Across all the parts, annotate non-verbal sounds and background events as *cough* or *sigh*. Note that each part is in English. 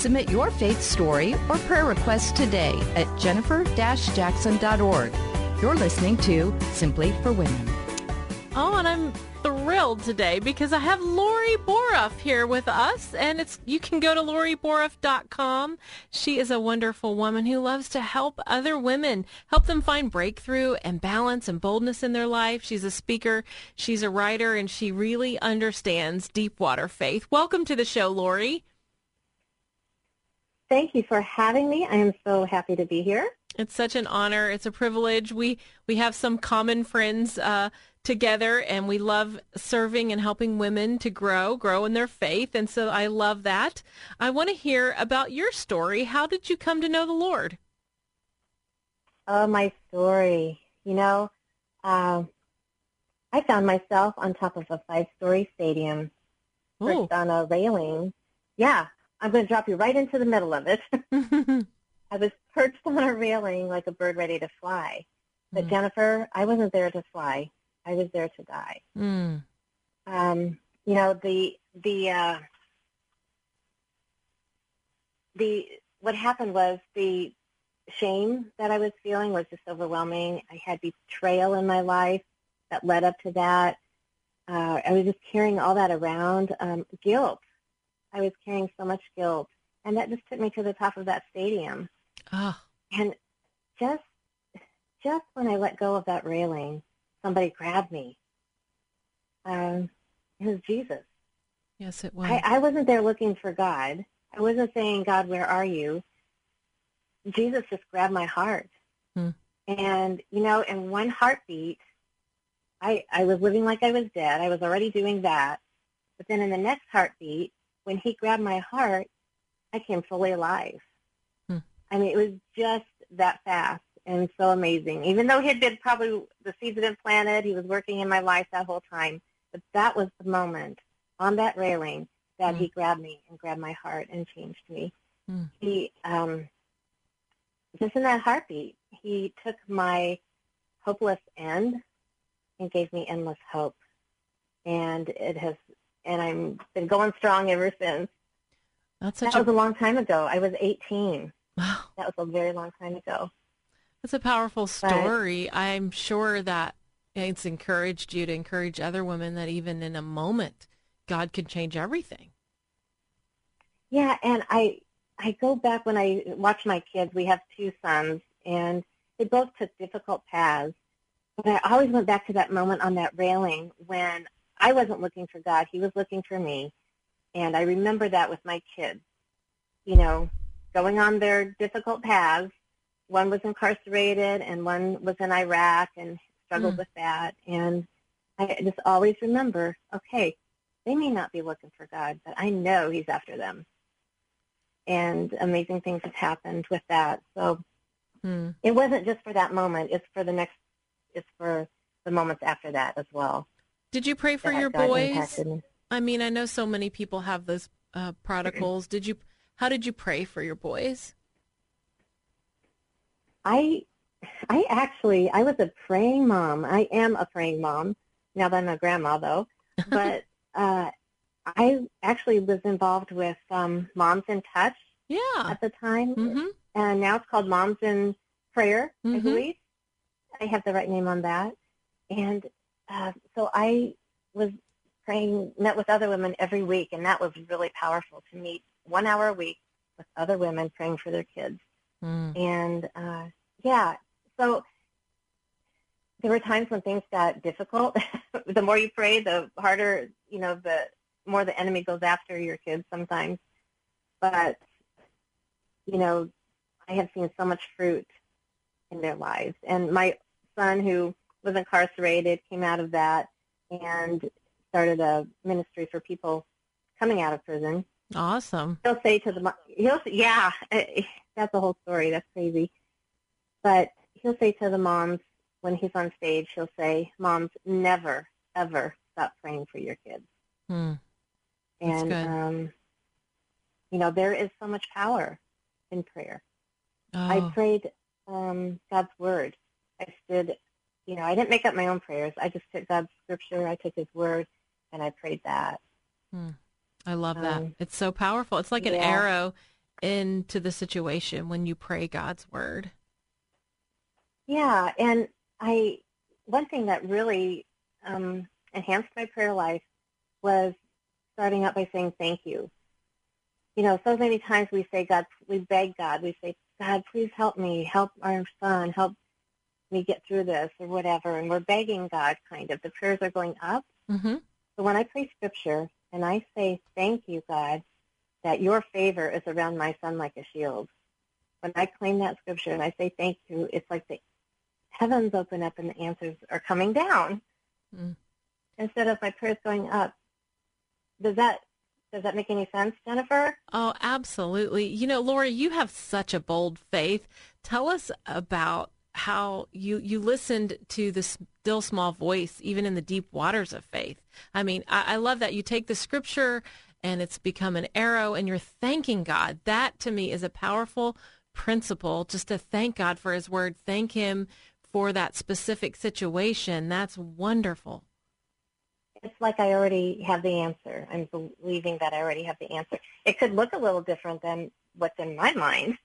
Submit your faith story or prayer request today at jennifer-jackson.org. You're listening to Simply for Women. Oh, and I'm thrilled today because I have Lori Boruff here with us, and it's you can go to loriboruff.com. She is a wonderful woman who loves to help other women, help them find breakthrough and balance and boldness in their life. She's a speaker, she's a writer, and she really understands deep water faith. Welcome to the show, Lori. Thank you for having me. I am so happy to be here. It's such an honor. It's a privilege. We we have some common friends uh, together, and we love serving and helping women to grow, grow in their faith. And so I love that. I want to hear about your story. How did you come to know the Lord? Oh, my story. You know, uh, I found myself on top of a five-story stadium, perched on a railing. Yeah, I'm going to drop you right into the middle of it. *laughs* I was perched on a railing like a bird ready to fly. But Mm. Jennifer, I wasn't there to fly. I was there to die. Mm. Um, you know, the the uh, the what happened was the shame that I was feeling was just overwhelming. I had betrayal in my life that led up to that. Uh, I was just carrying all that around. Um, guilt. I was carrying so much guilt, and that just took me to the top of that stadium. Ah, And just just when I let go of that railing, somebody grabbed me. Um, it was Jesus. yes, it was. I, I wasn't there looking for God. I wasn't saying, God, where are you? Jesus just grabbed my heart. Hmm. And, you know, in one heartbeat, I, I was living like I was dead. I was already doing that. But then in the next heartbeat, when he grabbed my heart, I came fully alive. Hmm. I mean, it was just that fast and so amazing. Even though he had been probably, the seeds had been planted, he was working in my life that whole time. But that was the moment on that railing that Mm. he grabbed me and grabbed my heart and changed me. Mm. He, um, just in that heartbeat, he took my hopeless end and gave me endless hope. And it has, and I'm been going strong ever since. That's such That a was a long time ago. I was 18. wow. That was a very long time ago. That's a powerful story. I'm sure that it's encouraged you to encourage other women that even in a moment, God can change everything. Yeah, and I I go back when I watch my kids. We have two sons, and they both took difficult paths. But I always went back to that moment on that railing when I wasn't looking for God; He was looking for me. And I remember that with my kids. You know, going on their difficult paths. One was incarcerated, and one was in Iraq and struggled Mm. with that. And I just always remember, okay, they may not be looking for God, but I know He's after them and amazing things have happened with that. So Hmm. it wasn't just for that moment; it's for the next, it's for the moments after that as well. Did you pray for your God boys? me. I mean, I know so many people have those uh, prodigals. Did you? How did you pray for your boys? I, I actually, I was a praying mom. I am a praying mom now that I'm a grandma, though. *laughs* But uh, I actually was involved with um, Moms in Touch Yeah. at the time, Mm-hmm. and now it's called Moms in Prayer, I Mhm. believe. I have the right name on that. And uh, so I was praying, met with other women every week, and that was really powerful to meet one hour a week with other women praying for their kids. Mm. And uh, yeah, so there were times when things got difficult. *laughs* the more you pray, the harder, you know, the more the enemy goes after your kids sometimes. But, you know, I have seen so much fruit in their lives. And my son, who was incarcerated, came out of that and started a ministry for people coming out of prison. Awesome. He'll say to the he'll say, yeah, *laughs* that's a whole story. That's crazy. But he'll say to the moms when he's on stage, he'll say, "Moms, never ever stop praying for your kids." Hmm. That's And good. um, you know, there is so much power in prayer. Oh, I prayed um, God's word. I stood, you know, I didn't make up my own prayers. I just took God's scripture, I took His word, and I prayed that. I love that. um, It's so powerful. It's like an yeah. arrow into the situation when you pray God's word. Yeah, and I one thing that really um, enhanced my prayer life was starting out by saying thank you. You know, so many times we say God, we beg God, we say God, please help me, help our son, help me get through this or whatever, and we're begging God kind of. The prayers are going up. Mm-hmm. So when I pray scripture and I say thank you, God, that your favor is around my son like a shield. When I claim that scripture and I say thank you, it's like the heavens open up and the answers are coming down Mm. instead of my prayers going up. Does that does that make any sense, Jennifer? Oh, absolutely. You know, Laura, you have such a bold faith. Tell us about how you you listened to the still small voice, even in the deep waters of faith. I mean, I, I love that you take the scripture and it's become an arrow, and you're thanking God. That to me is a powerful principle. Just to thank God for His Word, thank Him for that specific situation. That's wonderful. It's like I already have the answer. I'm believing that I already have the answer. It could look a little different than what's in my mind,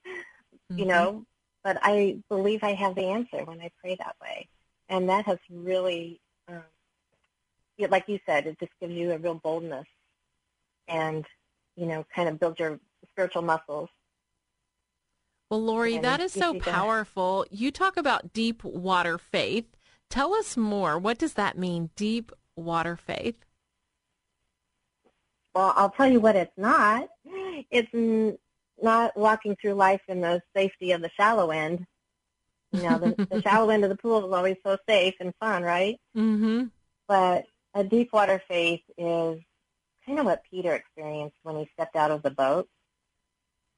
you Mhm. know, but I believe I have the answer when I pray that way. And that has really, um, like you said, it just gives you a real boldness and, you know, kind of build your spiritual muscles. Well, Lori, And that is so that. powerful. You talk about deep water faith. Tell us more. What does that mean, deep water faith? Well, I'll tell you what it's not. It's not walking through life in the safety of the shallow end. You know, the, the *laughs* shallow end of the pool is always so safe and fun, right? Mm-hmm. But a deep water faith is kind of what Peter experienced when he stepped out of the boat.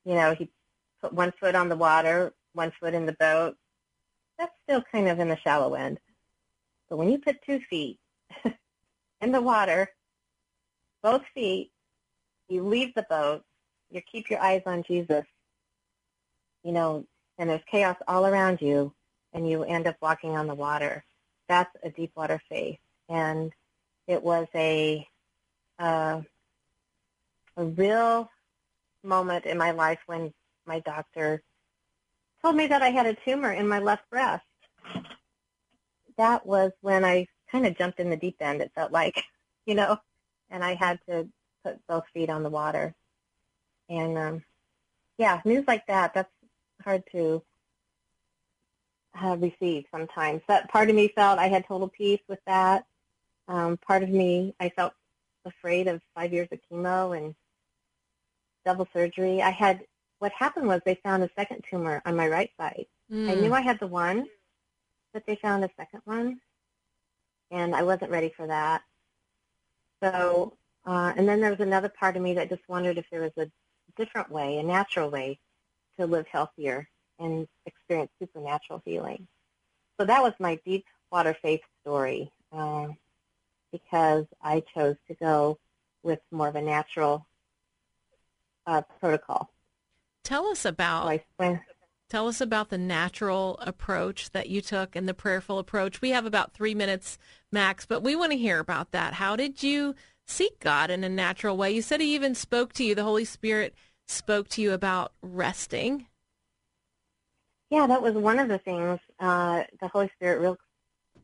You know, he put one foot on the water, one foot in the boat. That's still kind of in the shallow end. But when you put two feet *laughs* in the water, both feet, you leave the boat, you keep your eyes on Jesus, you know, and there's chaos all around you, and you end up walking on the water. That's a deep water faith. And it was a uh, a real moment in my life when my doctor told me that I had a tumor in my left breast. That was when I kind of jumped in the deep end. It felt like, *laughs* you know, and I had to put both feet on the water. And um, yeah, news like that, that's hard to uh, receive sometimes. That part of me felt I had total peace with that. Um, part of me, I felt afraid of five years of chemo and double surgery. I had, what happened was they found a second tumor on my right side. I Mm. knew I had the one, but they found a second one, and I wasn't ready for that. So, uh, and then there was another part of me that just wondered if there was a different way, a natural way to live healthier and experience supernatural healing. So that was my deep water faith story uh, because I chose to go with more of a natural uh, protocol. Tell us about So tell us about the natural approach that you took and the prayerful approach. We have about three minutes max, but we want to hear about that. How did you seek God in a natural way? You said He even spoke to you. The Holy Spirit spoke to you about resting. Yeah, that was one of the things uh, the Holy Spirit real,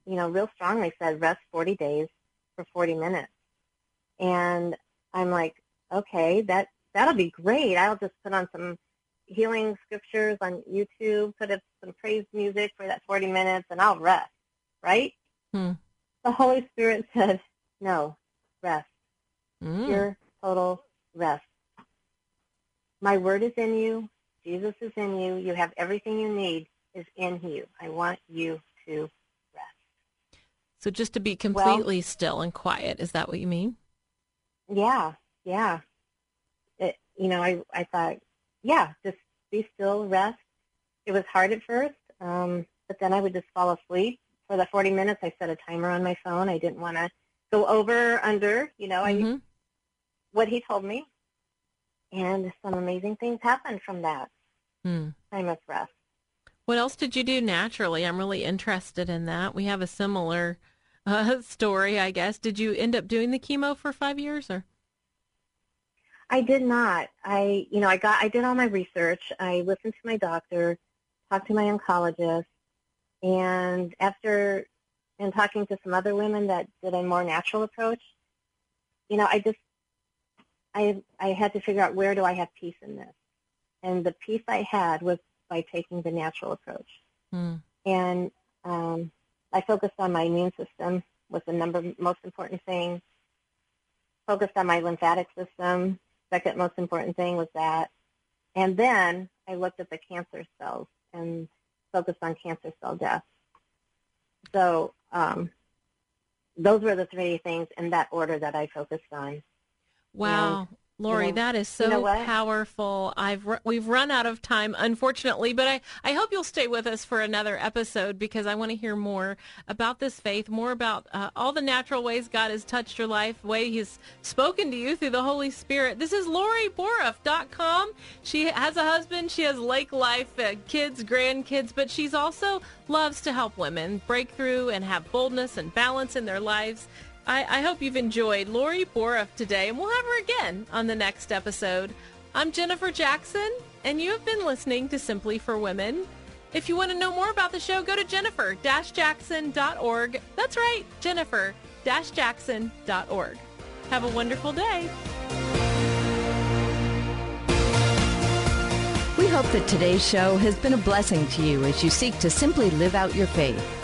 you know, real strongly said, rest 40 days for 40 minutes. And I'm like, okay, that, that'll be great. I'll just put on some healing scriptures on YouTube, put up some praise music for that 40 minutes, and I'll rest, right? Hmm. The Holy Spirit said, no, rest. Mm. Pure, total rest. My word is in you. Jesus is in you. You have everything you need is in you. I want you to rest. So just to be completely still and quiet, is that what you mean? Yeah, yeah. It, you know, I, I thought, yeah, just be still, rest. It was hard at first, um, but then I would just fall asleep. For the 40 minutes, I set a timer on my phone. I didn't want to go over, under, you know, mm-hmm. I, what he told me. And some amazing things happened from that hmm. time of rest. What else did you do naturally? I'm really interested in that. We have a similar *laughs* uh, story, I guess. Did you end up doing the chemo for five years, or? I did not. I, you know, I got, I did all my research. I listened to my doctor, talked to my oncologist, and after, and talking to some other women that did a more natural approach, you know, I just, I, I had to figure out where do I have peace in this, and the peace I had was by taking the natural approach. Mm. And um, I focused on my immune system was the number most important thing. Focused on my lymphatic system. Second most important thing was that. And then I looked at the cancer cells and focused on cancer cell death. So um, those were the three things in that order that I focused on. Wow. And Lori, you know, that is so you know powerful. I've we've run out of time, unfortunately, but I, I hope you'll stay with us for another episode because I want to hear more about this faith, more about uh, all the natural ways God has touched your life, way He's spoken to you through the Holy Spirit. This is LoriBoruff.com. She has a husband. She has lake life, uh, kids, grandkids, but she's also loves to help women break through and have boldness and balance in their lives. I, I hope you've enjoyed Lori Boruff today, and we'll have her again on the next episode. I'm Jennifer Jackson, and you have been listening to Simply for Women. If you want to know more about the show, go to jennifer-jackson.org. That's right, jennifer-jackson.org. Have a wonderful day. We hope that today's show has been a blessing to you as you seek to simply live out your faith.